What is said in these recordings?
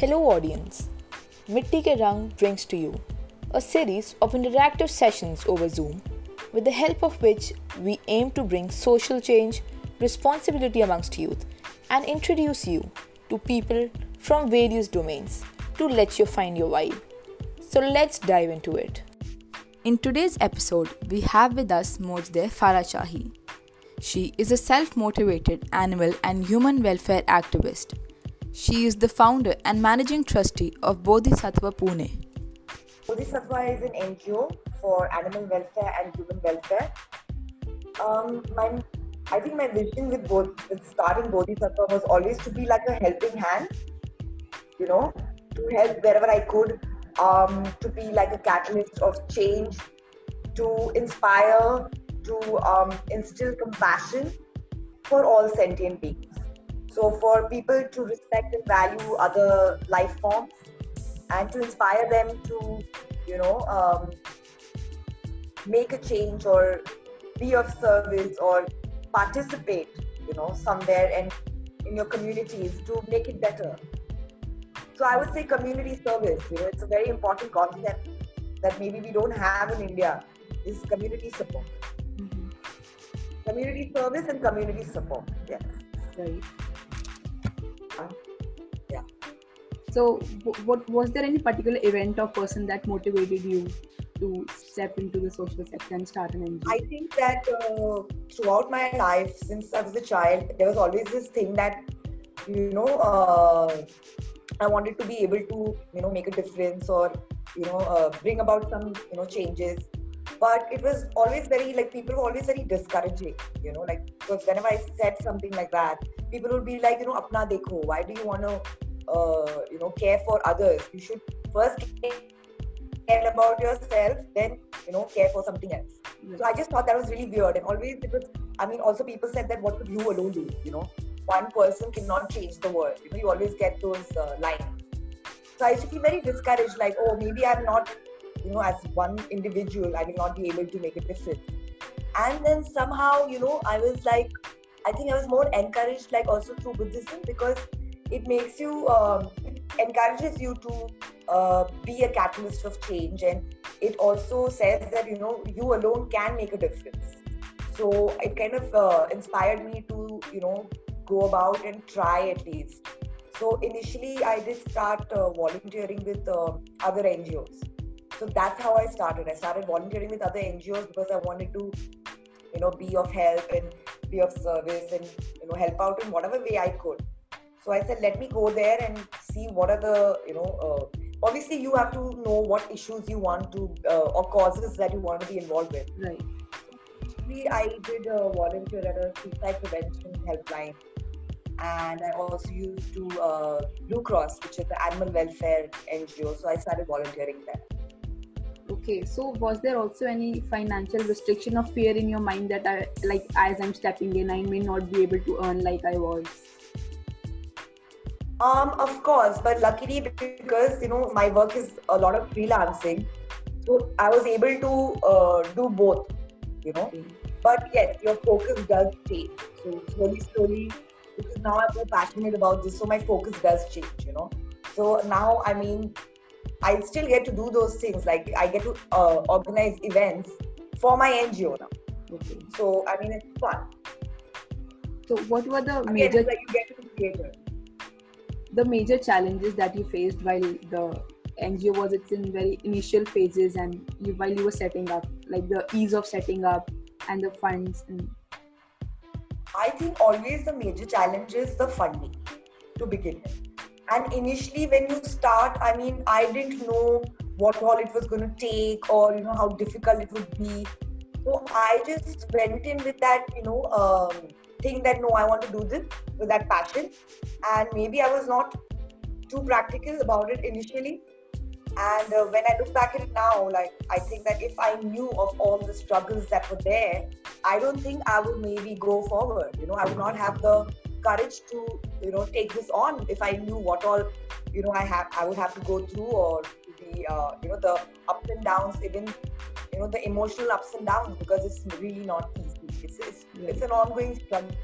Hello, audience. Mitti Ke Rang brings to you a series of interactive sessions over Zoom, with the help of which we aim to bring social change, responsibility amongst youth, and introduce you to people from various domains to let you find your vibe. So let's dive into it. In today's episode, we have with us Mojdeh Farashahi. She is a self motivated animal and human welfare activist. She is the founder and managing trustee of Bodhisattva Pune. Bodhisattva is an NGO for animal welfare and human welfare. Um, my, I think my vision with, both, with starting Bodhisattva was always to be like a helping hand, you know, to help wherever I could, um, to be like a catalyst of change, to inspire, to um, instill compassion for all sentient beings. So, for people to respect and value other life forms and to inspire them to, you know, um, make a change or be of service or participate, you know, somewhere and in your communities to make it better. So, I would say community service, you know, it's a very important concept that maybe we don't have in India is community support. Mm-hmm. Community service and community support, yes. Right yeah so what was there any particular event or person that motivated you to step into the social sector and start an NGO? I think that uh, throughout my life, since I was a child, there was always this thing that, you know, uh, I wanted to be able to, you know, make a difference or, you know, uh, bring about some, you know, changes. But it was always very, like, people were always very discouraging, you know, like, because whenever I said something like that, people would be like, you know, apna dekho. Why do you want to, uh, you know, care for others? You should first care about yourself, then you know, care for something else. Mm-hmm. So I just thought that was really weird, and always it was. I mean, also people said that what could you alone do? You know, one person cannot change the world. You know, you always get those uh, lines. So I used to feel very discouraged, like, oh, maybe I'm not, you know, as one individual, I will not be able to make a difference. And then somehow, you know, I was like, I think I was more encouraged, like also through Buddhism, because it makes you, um, it encourages you to uh, be a catalyst of change, and it also says that you know you alone can make a difference. So it kind of uh, inspired me to you know go about and try at least. So initially, I did start uh, volunteering with uh, other NGOs. So that's how I started. I started volunteering with other NGOs because I wanted to, you know, be of help and be of service and you know help out in whatever way I could. So I said, let me go there and see what are the you know. Uh, obviously, you have to know what issues you want to uh, or causes that you want to be involved with. Right. I did a volunteer at a suicide prevention helpline, and I also used to uh, Blue Cross, which is the animal welfare NGO. So I started volunteering there. Okay, so was there also any financial restriction of fear in your mind that I like as I'm stepping in, I may not be able to earn like I was? Um, of course, but luckily because you know my work is a lot of freelancing, so I was able to uh, do both. You know, okay. but yes, your focus does change. So slowly, slowly, because now I'm more passionate about this, so my focus does change. You know, so now I mean I still get to do those things. Like I get to uh, organize events for my NGO now. Okay. So I mean, it's fun. So what were the Again, major? Like you get to be creative. The major challenges that you faced while the NGO was it's in very initial phases and you, while you were setting up, like the ease of setting up and the funds. And... I think always the major challenge is the funding to begin with and initially when you start i mean i didn't know what all it was going to take or you know how difficult it would be. So i just went in with that you know um, thing that no i want to do this with that passion. And maybe i was not too practical about it initially. And uh, when i look back at it now like i think that if i knew of all the struggles that were there i don't think i would maybe go forward. You know i would not have the courage to you know take this on if I knew what all you know I have I would have to go through or the uh, you know the ups and downs even you know the emotional ups and downs because it's really not easy it's it's, it's an ongoing struggle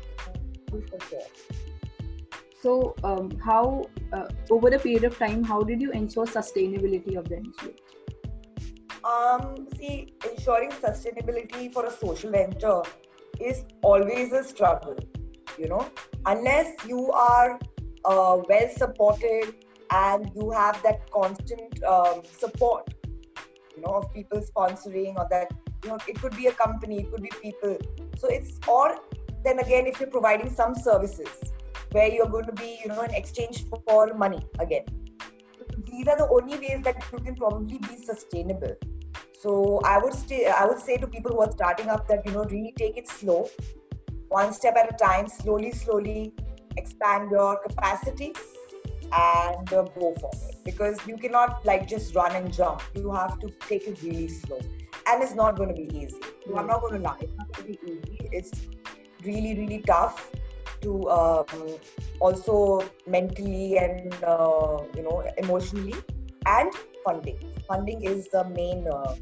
for sure So, um, how uh, over a period of time, how did you ensure sustainability of the NGO? Um, see, ensuring sustainability for a social venture is always a struggle. You know, unless you are uh, well supported and you have that constant um, support, you know, of people sponsoring or that you know it could be a company, it could be people. So it's or then again if you're providing some services where you're going to be you know in exchange for money again. These are the only ways that you can probably be sustainable. So i would say i would say to people who are starting up that you know really take it slow one step at a time slowly slowly expand your capacity and uh, go it. because you cannot like just run and jump. You have to take it really slow. And it's not going to be easy. I'm not going to lie. It's not going to be easy. It's really really tough to um, also mentally and uh, you know emotionally. And funding. Funding is the main uh,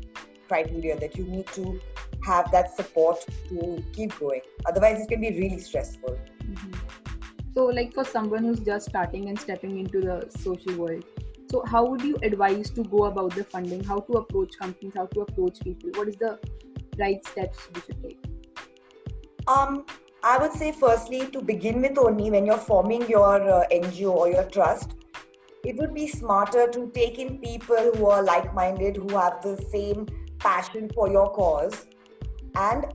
criteria that you need to have that support to keep going otherwise it can be really stressful. Mm-hmm. so like for someone who's just starting and stepping into the social world so how would you advise to go about the funding? How to approach companies? How to approach people? What is the right steps we should take? Um, I would say, firstly, to begin with, only when you're forming your uh, NGO or your trust, it would be smarter to take in people who are like minded, who have the same passion for your cause, and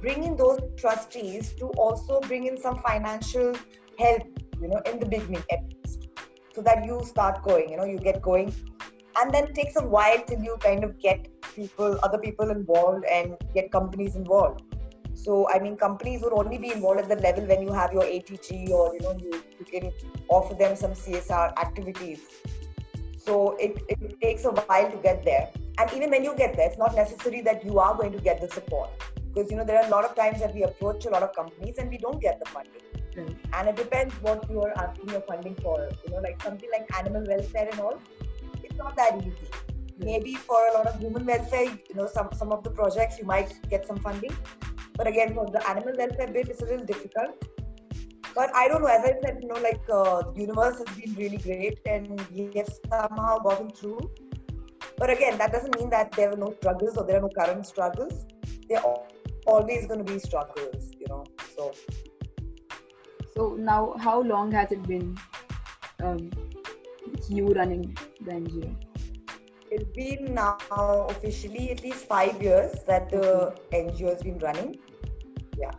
bring in those trustees to also bring in some financial help, you know, in the beginning at least, so that you start going, you know, you get going. And then takes a while till you kind of get people, other people involved and get companies involved so I mean, companies would only be involved at the level when you have your 80G or you know you, you can offer them some CSR activities. So it, it takes a while to get there. And even when you get there, it's not necessary that you are going to get the support. Because you know, there are a lot of times that we approach a lot of companies and we don't get the funding. And it depends what you are asking your funding for. You know, like something like animal welfare and all, it's not that easy. Maybe for a lot of human welfare, you know, some, some of the projects you might get some funding but again, for the animal welfare bit, it's a little difficult. But I don't know. As I said, you know, like uh, the universe has been really great, and we have somehow gotten through. But again, that doesn't mean that there are no struggles or there are no current struggles. There are always going to be struggles, you know. So. So now, how long has it been um, you running the NGO? It's been now officially at least five years that the NGO has been running yeah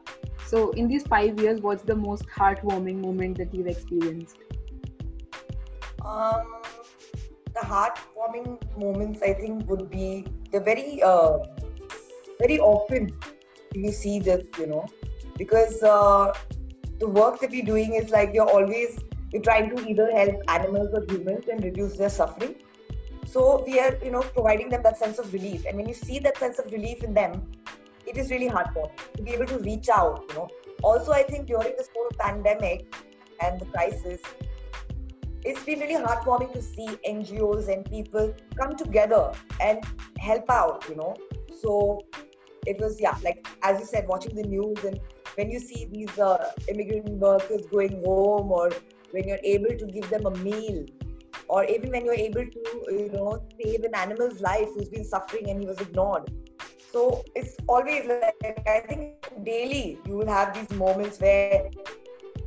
so in these five years what's the most heartwarming moment that you've experienced um the heartwarming moments i think would be the very uh, very often you see this you know. Because uh, the work that we're doing is like you're always we're trying to either help animals or humans and reduce their suffering. So we are you know providing them that sense of relief. And when you see that sense of relief in them it is really for to be able to reach out you know. Also i think during this whole pandemic and the crisis it's been really heartwarming to see ngos and people come together and help out you know. So it was yeah like as you said watching the news and when you see these uh, immigrant workers going home or when you're able to give them a meal or even when you're able to you know save an animal's life who's been suffering and he was ignored. So it's always like I think daily you will have these moments where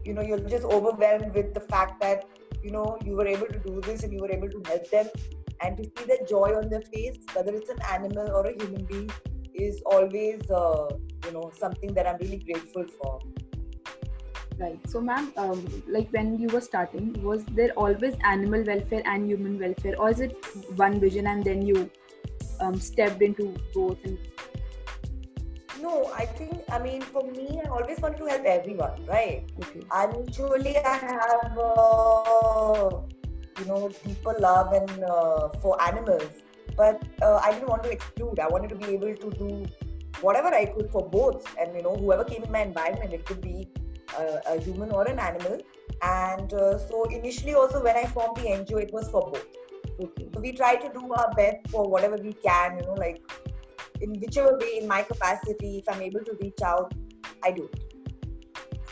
you know you're just overwhelmed with the fact that you know you were able to do this and you were able to help them. And to see that joy on their face whether it's an animal or a human being is always uh, you know something that i'm really grateful for. Right. So ma'am um, like when you were starting was there always animal welfare and human welfare or is it one vision and then you um, stepped into both and no, I think, I mean, for me, I always want to help everyone, right? Okay. Usually, I have, uh, you know, deeper love and uh, for animals, but uh, I didn't want to exclude. I wanted to be able to do whatever I could for both, and you know, whoever came in my environment, it could be uh, a human or an animal. And uh, so, initially, also when I formed the NGO, it was for both. Okay. So we try to do our best for whatever we can, you know, like in whichever way in my capacity, if I'm able to reach out, I do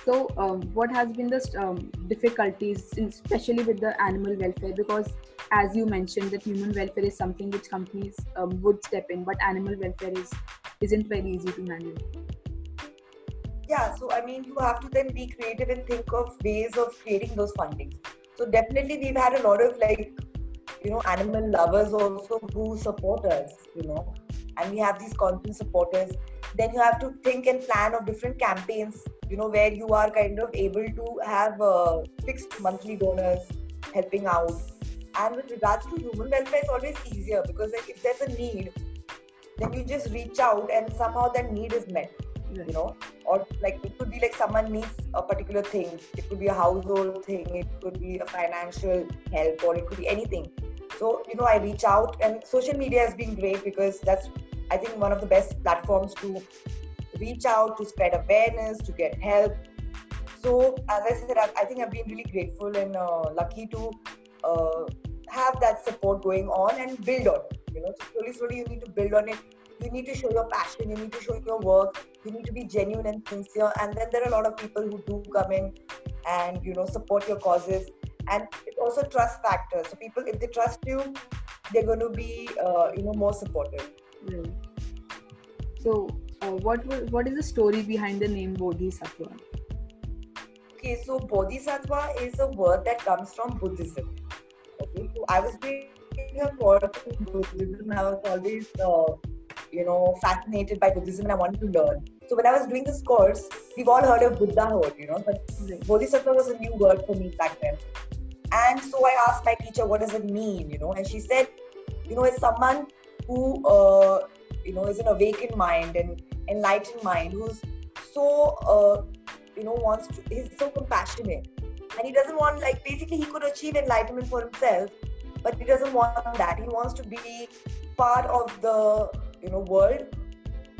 So, um, what has been the um, difficulties, in, especially with the animal welfare? Because, as you mentioned, that human welfare is something which companies um, would step in, but animal welfare is isn't very easy to manage. Yeah, so I mean, you have to then be creative and think of ways of creating those fundings. So definitely, we've had a lot of like, you know, animal lovers also who support us. You know, and we have these constant supporters. Then you have to think and plan of different campaigns you know where you are kind of able to have uh, fixed monthly donors helping out. And with regards to human welfare it's always easier because like if there's a need then you just reach out and somehow that need is met you know? Or like it could be like someone needs a particular thing. It could be a household thing it could be a financial help or it could be anything so you know i reach out and social media has been great because that's i think one of the best platforms to reach out, to spread awareness, to get help. So, as I said, I, think I've been really grateful and uh, lucky to uh, have that support going on and build on. You know, slowly, slowly, you need to build on it. You need to show your passion. You need to show your work. You need to be genuine and sincere. And then there are a lot of people who do come in and you know support your causes. And it's also trust factor. So people, if they trust you, they're going to be uh, you know more supportive. So uh, what what is the story behind the name Bodhisattva? Okay, so Bodhisattva is a word that comes from Buddhism. Okay, so I was doing a course in Buddhism. I was always, uh, you know, fascinated by Buddhism, and I wanted to learn. So when I was doing this course, we've all heard of Buddha word, you know, but Bodhisattva was a new word for me back then. And so I asked my teacher, what does it mean, you know, and she said, you know, it's someone who, uh, you know, is an awakened mind and enlightened mind who's so uh, you know wants to he's so compassionate. And he doesn't want like basically he could achieve enlightenment for himself but he doesn't want that. He wants to be part of the you know world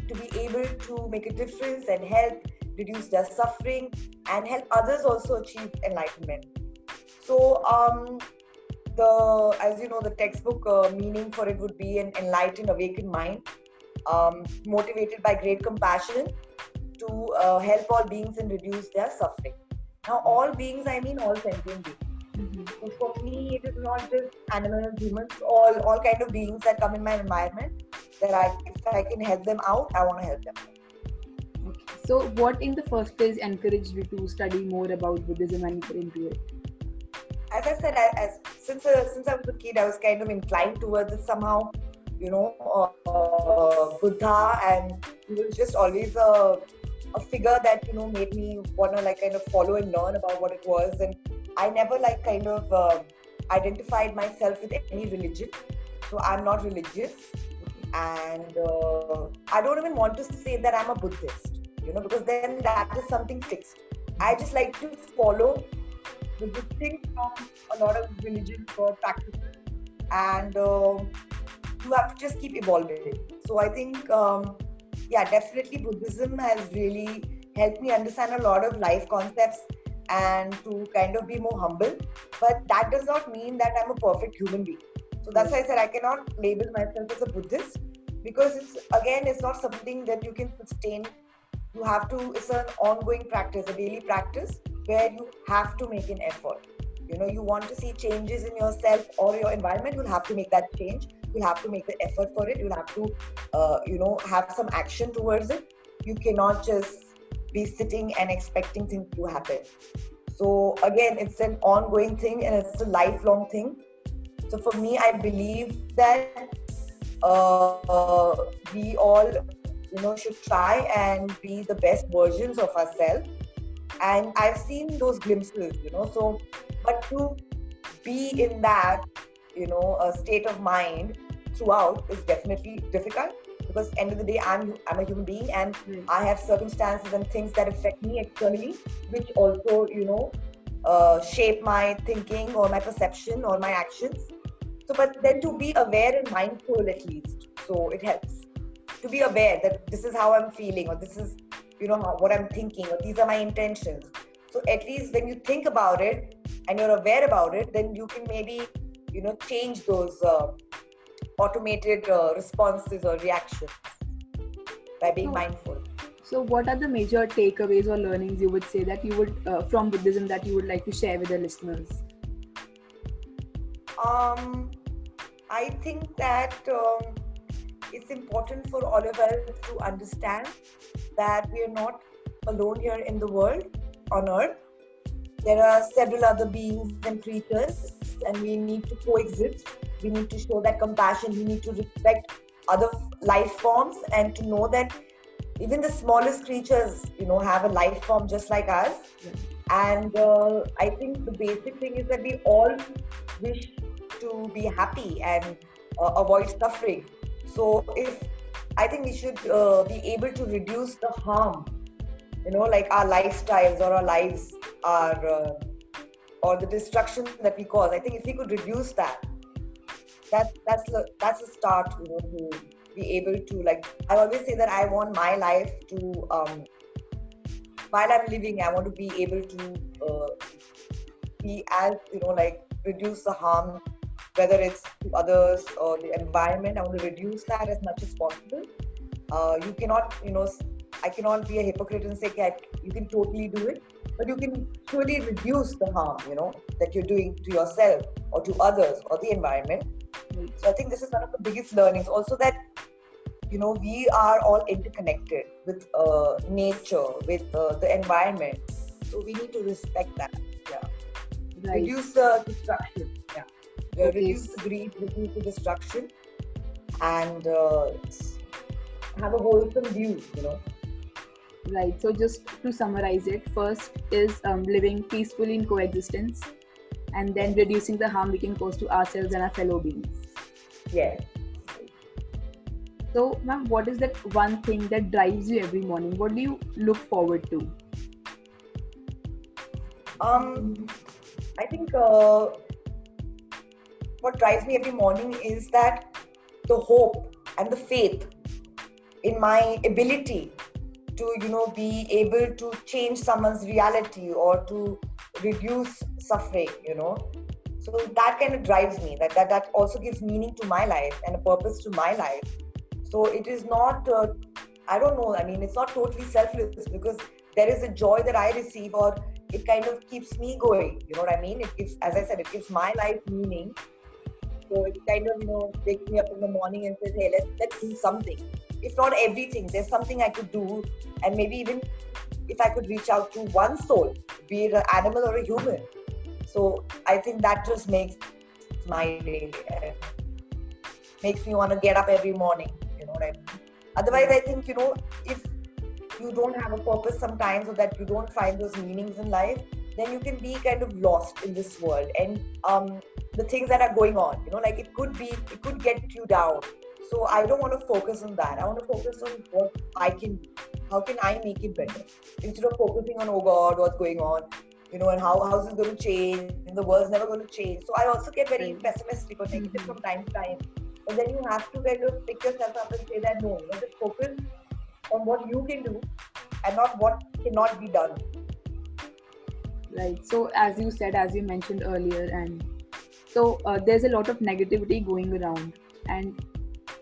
to be able to make a difference and help reduce their suffering and help others also achieve enlightenment so um the as you know the textbook uh, meaning for it would be an enlightened awakened mind um, motivated by great compassion to uh, help all beings and reduce their suffering. Now, all beings, I mean all sentient beings. Mm-hmm. So for me, it is not just animals, humans, all all kind of beings that come in my environment. That I, if I can help them out, I want to help them. Okay. So, what in the first place encouraged you to study more about Buddhism and get into it? As I said, as since uh, since I was a kid, I was kind of inclined towards it somehow you know, uh, Buddha, and he was just always a, a figure that you know made me wanna like kind of follow and learn about what it was. And I never like kind of uh, identified myself with any religion, so I'm not religious, and uh, I don't even want to say that I'm a Buddhist, you know, because then that is something fixed. I just like to follow the from a lot of religions or practices and uh, you have to just keep evolving. So I think, um, yeah, definitely Buddhism has really helped me understand a lot of life concepts and to kind of be more humble. But that does not mean that I'm a perfect human being. So that's why I said I cannot label myself as a Buddhist because it's again, it's not something that you can sustain. You have to, it's an ongoing practice, a daily practice where you have to make an effort. You know, you want to see changes in yourself or your environment, you'll have to make that change. You'll have to make the effort for it. You'll have to uh, you know have some action towards it. You cannot just be sitting and expecting things to happen. So again it's an ongoing thing and it's a lifelong thing. So for me i believe that uh, we all you know should try and be the best versions of ourselves and i've seen those glimpses you know so but to be in that you know a state of mind throughout is definitely difficult because end of the day i'm i'm a human being and mm. i have circumstances and things that affect me externally which also you know uh, shape my thinking or my perception or my actions so but then to be aware and mindful at least so it helps to be aware that this is how i'm feeling or this is you know how, what i'm thinking or these are my intentions. So at least when you think about it and you're aware about it then you can maybe you know change those uh, automated uh, responses or reactions by being mindful. so what are the major takeaways or learnings you would say that you would uh, from buddhism that you would like to share with the listeners? Um i think that um, it's important for all of us to understand that we are not alone here in the world on earth. There are several other beings and creatures and we need to coexist. We need to show that compassion. We need to respect other life forms and to know that even the smallest creatures you know have a life form just like us. Yeah. and uh, i think the basic thing is that we all wish to be happy and uh, avoid suffering so if i think we should uh, be able to reduce the harm you know like our lifestyles or our lives are uh, or the destruction that we cause. I think if we could reduce that that that's that's a start you know to be able to like i always say that i want my life to um while i'm living i want to be able to uh, be as you know like reduce the harm whether it's to others or the environment i want to reduce that as much as possible uh, you cannot you know i cannot be a hypocrite and say okay, you can totally do it but you can surely reduce the harm you know that you're doing to yourself or to others or the environment so I think this is one of the biggest learnings. Also that you know we are all interconnected with uh, nature, with uh, the environment. So we need to respect that. Yeah. Right. Reduce the destruction. Yeah. Okay. Reduce the greed, reduce the destruction, and uh, have a wholesome view. You know. Right. So just to summarize it, first is um, living peacefully in coexistence, and then reducing the harm we can cause to ourselves and our fellow beings. Yes. So, ma'am, what is that one thing that drives you every morning? What do you look forward to? Um, I think uh, what drives me every morning is that the hope and the faith in my ability to, you know, be able to change someone's reality or to reduce suffering, you know. So that kind of drives me that, that that also gives meaning to my life and a purpose to my life. So it is not uh, i don't know i mean it's not totally selfless because there is a joy that i receive or it kind of keeps me going you know what i mean? It gives as i said it gives my life meaning so it kind of you know wakes me up in the morning and says hey let's let's do something if not everything there's something i could do and maybe even if i could reach out to one soul be it an animal or a human so I think that just makes my day and makes me want to get up every morning. You know what I mean? Otherwise, I think you know if you don't have a purpose sometimes or that you don't find those meanings in life, then you can be kind of lost in this world and um, the things that are going on. You know, like it could be, it could get you down. So I don't want to focus on that. I want to focus on what I can do. How can I make it better? Instead of focusing on, oh God, what's going on? you know, and how how's it going to change? And the world's never going to change. So I also get very pessimistic or negative mm-hmm. from time to time. But then you have to kind of pick yourself up and say that no, you know, just focus on what you can do and not what cannot be done. Right. So as you said, as you mentioned earlier, and so uh, there's a lot of negativity going around, and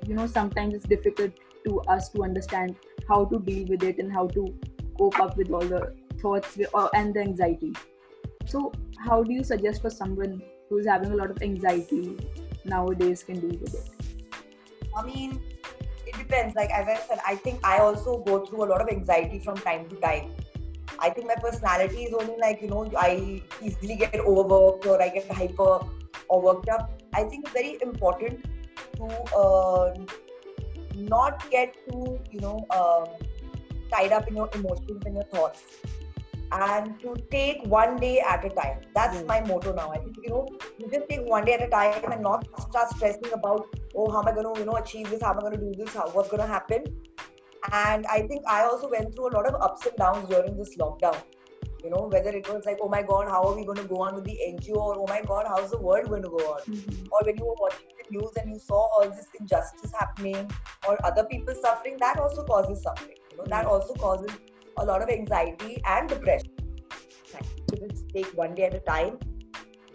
you know sometimes it's difficult to us to understand how to deal with it and how to cope up with all the thoughts uh, and the anxiety. So how do you suggest for someone who's having a lot of anxiety nowadays can deal with it? I mean it depends. Like as i said i think i also go through a lot of anxiety from time to time i think my personality is only like you know i easily get overworked or i get hyper or worked up i think it's very important to uh, not get too you know um, tied up in your emotions and your thoughts and to take one day at a time. That's mm. my motto now. I think you know, you just take one day at a time and not start stressing about oh how am I going to you know achieve this, how am I going to do this, how what's going to happen. And I think I also went through a lot of ups and downs during this lockdown. You know, whether it was like, oh my God, how are we going to go on with the NGO, or oh my God, how's the world going to go on? Mm-hmm. Or when you were watching the news and you saw all this injustice happening, or other people suffering, that also causes suffering. You know, that also causes a lot of anxiety and depression. Just take one day at a time,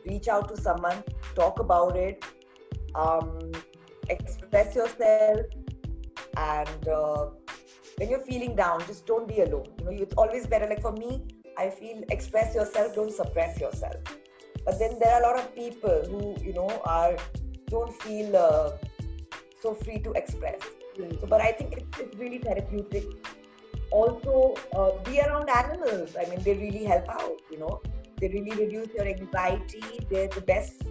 reach out to someone, talk about it, um, express yourself, and uh, when you're feeling down, just don't be alone. You know, it's always better. Like for me, I feel express yourself, don't suppress yourself. But then there are a lot of people who, you know, are don't feel uh, so free to express. Right. So, but I think it's, it's really therapeutic. Also, uh, be around animals. I mean, they really help out. You know, they really reduce your anxiety. They're the best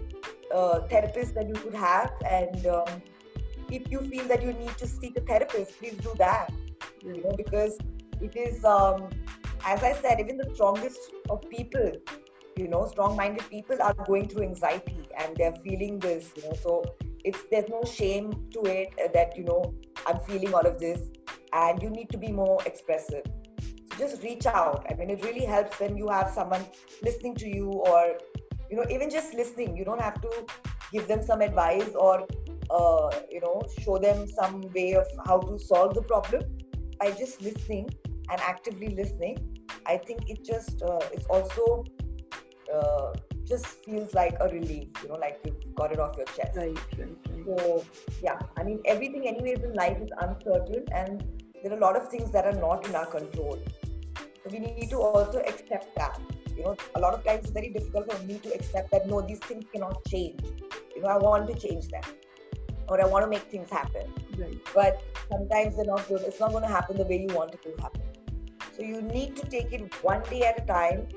uh, therapist that you could have. And um, if you feel that you need to seek a therapist, please do that. You know, because it is, um, as I said, even the strongest of people, you know, strong-minded people are going through anxiety and they're feeling this. You know, so it's there's no shame to it uh, that you know I'm feeling all of this, and you need to be more expressive. So just reach out. I mean, it really helps when you have someone listening to you, or you know, even just listening. You don't have to give them some advice or uh, you know show them some way of how to solve the problem by just listening and actively listening. I think it just uh, it's also uh, just feels like a relief, you know, like you've got it off your chest. Right, right, right. So, yeah, I mean, everything, anyways, in life is uncertain, and there are a lot of things that are not in our control. So, we need to also accept that. You know, a lot of times it's very difficult for me to accept that no, these things cannot change. You know, I want to change them, or I want to make things happen. But sometimes they're not good. It's not going to happen the way you want it to happen. So, you need to take it one day at a time.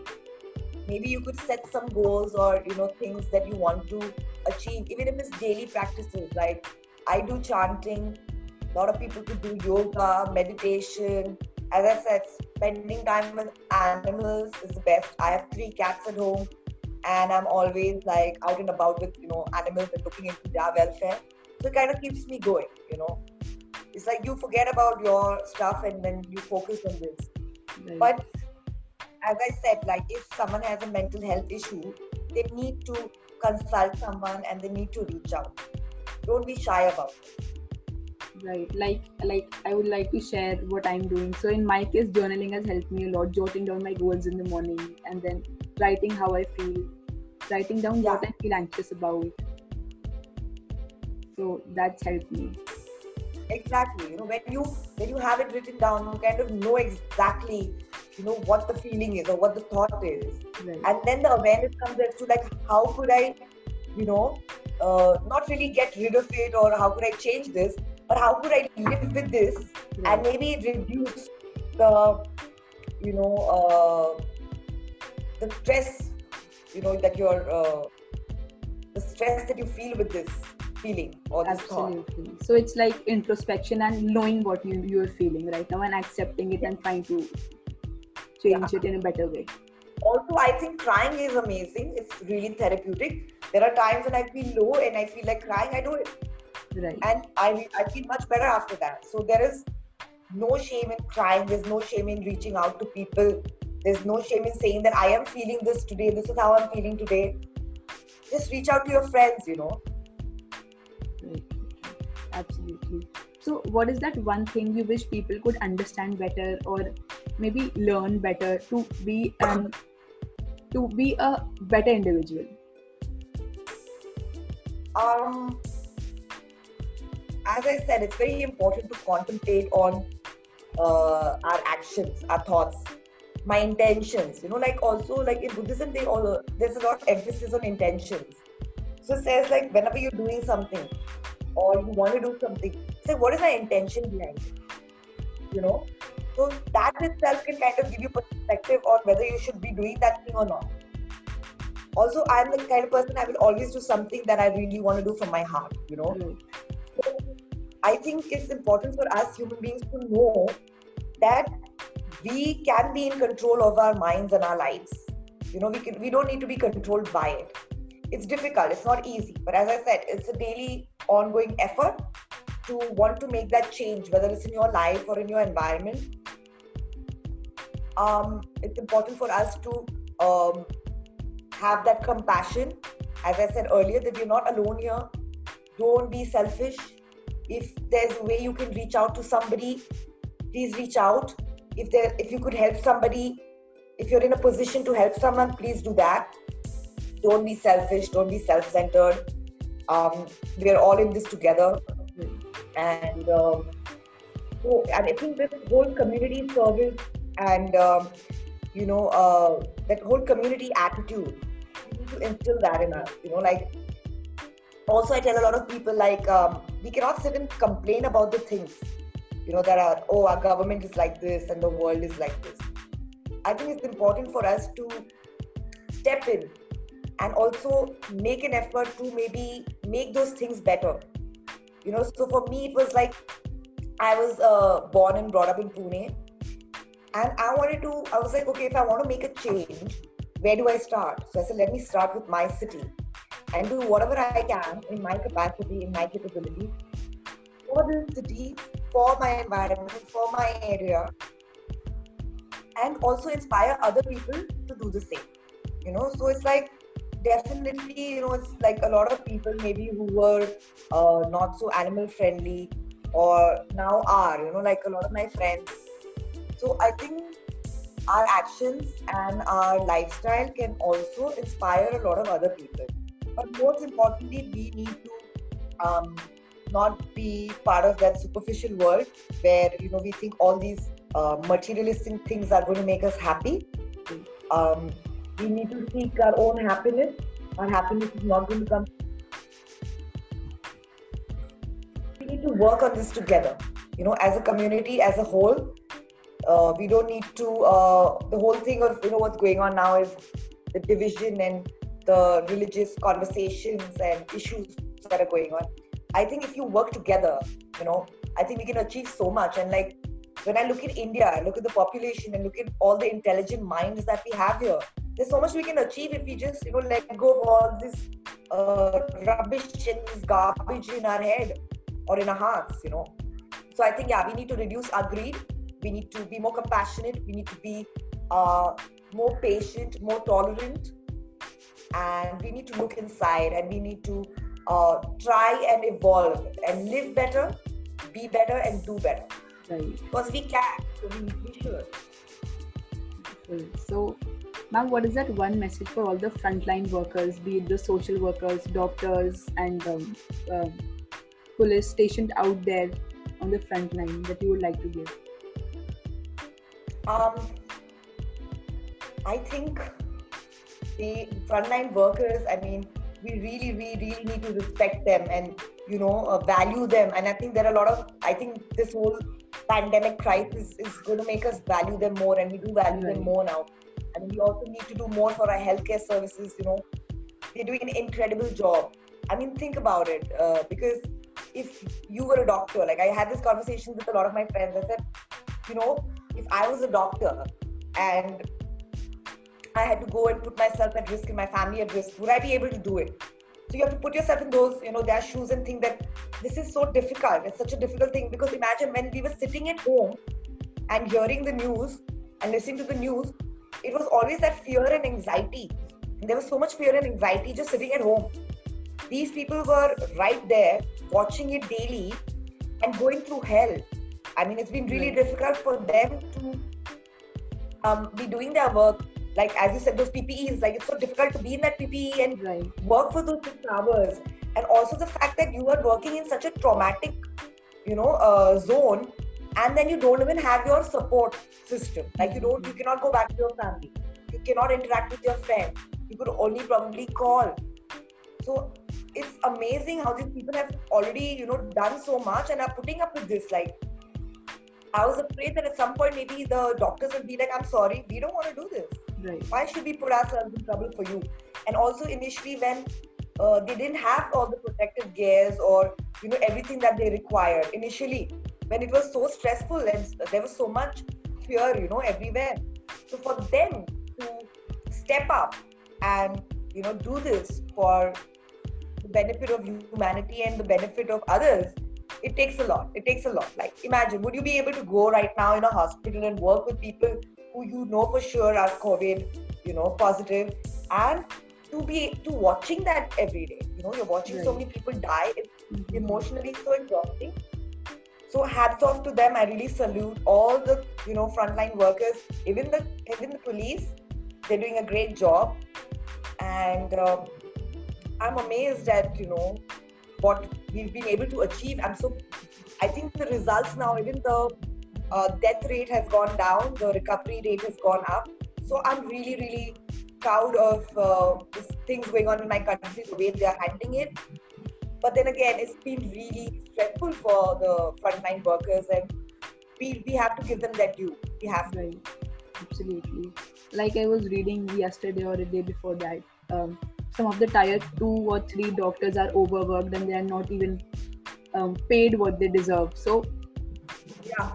Maybe you could set some goals or you know things that you want to achieve. Even if it's daily practices like i do chanting. A lot of people could do yoga meditation. As i said spending time with animals is the best. I have three cats at home and i'm always like out and about with you know animals and looking into their welfare so it kind of keeps me going you know it's like you forget about your stuff and then you focus on this right. but as I said, like if someone has a mental health issue, they need to consult someone and they need to reach out. Don't be shy about it. right like like i would like to share what i'm doing so in my case journaling has helped me a lot jotting down my goals in the morning and then writing how i feel writing down what i feel anxious about so that's helped me Exactly. You know, when you when you have it written down, you kind of know exactly, you know, what the feeling is or what the thought is. right And then the awareness comes as to like how could I, you know, uh, not really get rid of it or how could I change this, but how could I live with this and maybe reduce the you know uh, the stress you know that you're uh, the stress that you feel with this feeling or absolutely. So it's like introspection and knowing what you you're feeling right now and accepting it and trying to change it in a better way. Also i think crying is amazing. It's really therapeutic. There are times when i feel low and i feel like crying i do it. Right. And i i feel much better after that. So there is no shame in crying. There's no shame in reaching out to people. There's no shame in saying that i am feeling this today. This is how i'm feeling today. Just reach out to your friends you know. Absolutely. So, what is that one thing you wish people could understand better, or maybe learn better to be um, to be a better individual? um as i said it's very important to contemplate on uh, our actions our thoughts my intentions you know like also like in buddhism they all there's a lot of emphasis on intentions so it says like whenever you're doing something or you want to do something say what is the intention behind it you know so that itself can kind of give you perspective on whether you should be doing that thing or not also i'm the kind of person i will always do something that i really want to do from my heart you know Right. I think it's important for us human beings to know that we can be in control of our minds and our lives. You know, we can we don't need to be controlled by it. It's difficult, it's not easy. But as I said, it's a daily ongoing effort to want to make that change, whether it's in your life or in your environment. Um, it's important for us to um, have that compassion. As I said earlier, that you're not alone here. Don't be selfish if there's a way you can reach out to somebody please reach out if there if you could help somebody if you're in a position to help someone please do that don't be selfish don't be self-centered um, we're all in this together and um, So, and I think this whole community service and um, you know uh, that whole community attitude, we need to instill that in us. You know, like also I tell a lot of people like um, we cannot sit and complain about the things you know that are oh our government is like this and the world is like this. I think it's important for us to step in and also make an effort to maybe make those things better. You know, so for me it was like I was uh, born and brought up in Pune, and I wanted to. I was like, okay, if I want to make a change, where do I start? So I said, let me start with my city and do whatever I can in my capacity, in my capability for the city, for my environment, for my area, and also inspire other people to do the same. You know, so it's like definitely, you know, it's like a lot of people maybe who were uh, not so animal friendly or now are, you know, like a lot of my friends. So I think our actions and our lifestyle can also inspire a lot of other people. But most importantly, we need to um, not be part of that superficial world where you know we think all these uh, materialistic things are going to make us happy. Um, we need to seek our own happiness. Our happiness is not going to come. We need to work on this together. You know, as a community, as a whole. Uh, we don't need to. Uh, the whole thing of you know what's going on now is the division and the religious conversations and issues that are going on. I think if you work together, you know, I think we can achieve so much. And like when I look at India, I look at the population and look at all the intelligent minds that we have here. There's so much we can achieve if we just, you know, let go of all this uh, rubbish and this garbage in our head or in our hearts, you know. So I think, yeah, we need to reduce our greed. We need to be more compassionate. We need to be uh, more patient, more tolerant. And we need to look inside and we need to uh, try and evolve and live better, be better, and do better. Right. Because we can, so we, we should. So, ma'am, what is that one message for all the frontline workers, be it the social workers, doctors, and um, uh, police stationed out there on the front line that you would like to give? Um, I think the frontline workers, I mean, we really, we really need to respect them and, you know, uh, value them. And I think there are a lot of, I think this whole pandemic crisis is going to make us value them more and we do value Right. them more now. And we also need to do more for our healthcare services, you know. They're doing an incredible job. I mean, think about it. Uh, because if you were a doctor, like I had this conversation with a lot of my friends, I said, you know, if I was a doctor and I had to go and put myself at risk and my family at risk, would I be able to do it? So you have to put yourself in those, you know, their shoes and think that this is so difficult. It's such a difficult thing because imagine when we were sitting at home and hearing the news and listening to the news, it was always that fear and anxiety. And there was so much fear and anxiety just sitting at home. These people were right there watching it daily and going through hell. I mean, it's been really Right. difficult for them to um, be doing their work. Like as you said, those PPEs, like it's so difficult to be in that PPE and Right. work for those six hours. And also the fact that you are working in such a traumatic, you know, uh, zone, and then you don't even have your support system. Like you don't, you cannot go back to your family. You cannot interact with your friends. You could only probably call. So it's amazing how these people have already, you know, done so much and are putting up with this. Like I was afraid that at some point maybe the doctors would be like, "I'm sorry, we don't want to do this." Right. why should we put ourselves in trouble for you? And also initially when uh, they didn't have all the protective gears or you know everything that they required initially when it was so stressful and there was so much fear you know everywhere. So for them to step up and you know do this for the benefit of humanity and the benefit of others it takes a lot. It takes a lot. Like imagine would you be able to go right now in a hospital and work with people who you know for sure are covid you know positive and to be to watching that every day. You know you're watching so many people die it's Mhm. emotionally so exhausting. So hats off to them. I really salute all the you know frontline workers even the even the police. They're doing a great job. And um, i'm amazed at you know what we've been able to achieve. I'm so I think the results now, even the uh, death rate has gone down, the recovery rate has gone up. So I'm really, really proud of uh, things going on in my country, the way they are handling it. But then again, it's been really stressful for the frontline workers, and we, we have to give them their due. We have to. Right. Absolutely. Like I was reading yesterday or a day before that, um, some of the tier two or three doctors are overworked and they are not even um, paid what they deserve. So, Yeah.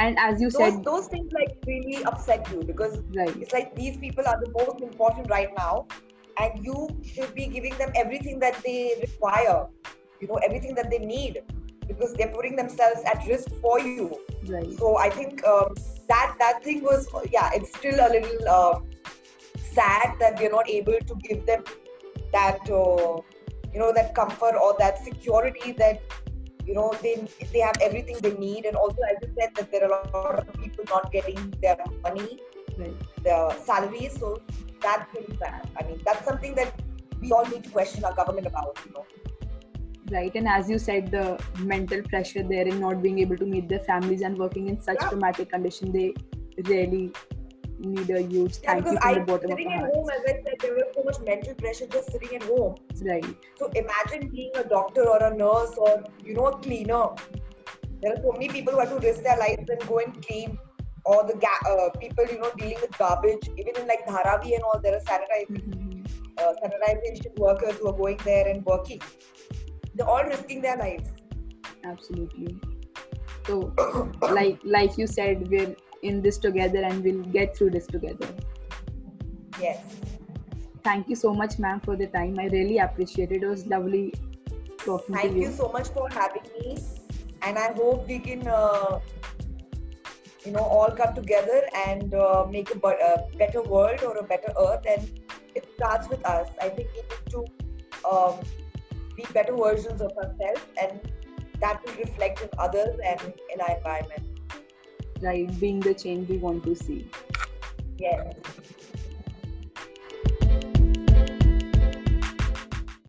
And as you Those, said, those things like really upset you because right, it's like these people are the most important right now and you should be giving them everything that they require you know everything that they need because they're putting themselves at risk for you. Right, so i think um, that that thing was yeah it's still a little uh, sad that we're not able to give them that uh, you know that comfort or that security that you know they they have everything they need and also as you said that there are a lot of people not getting their money right. the salaries. So that's really bad. I mean, that's something that we all need to question our government about. You know, right and as you said the mental pressure there in not being able to meet their families and working in such Yeah. traumatic condition they really need a huge yeah, thank you from I the bottom of sitting at home, as I said, there was so much mental pressure just sitting at home. right So imagine being a doctor or a nurse or you know a cleaner. There are so many people who have to risk their lives and go and clean. Or the ga- uh, people you know dealing with garbage. Even in like Dharavi and all, there are sanitization Mhm. uh, sanitization workers who are going there and working. They're all risking their lives. absolutely so like like you said we're in this together and we'll get through this together Yes. thank you so much ma'am for the time i really appreciate it it was lovely talking Thank to you Thank you so much for having me, and I hope we can, uh, you know, all come together and uh, make a, a better world or a better earth. And it starts with us. I think we need to um, be better versions of ourselves, and that will reflect in others and in our environment right being the change we want to see. Yes.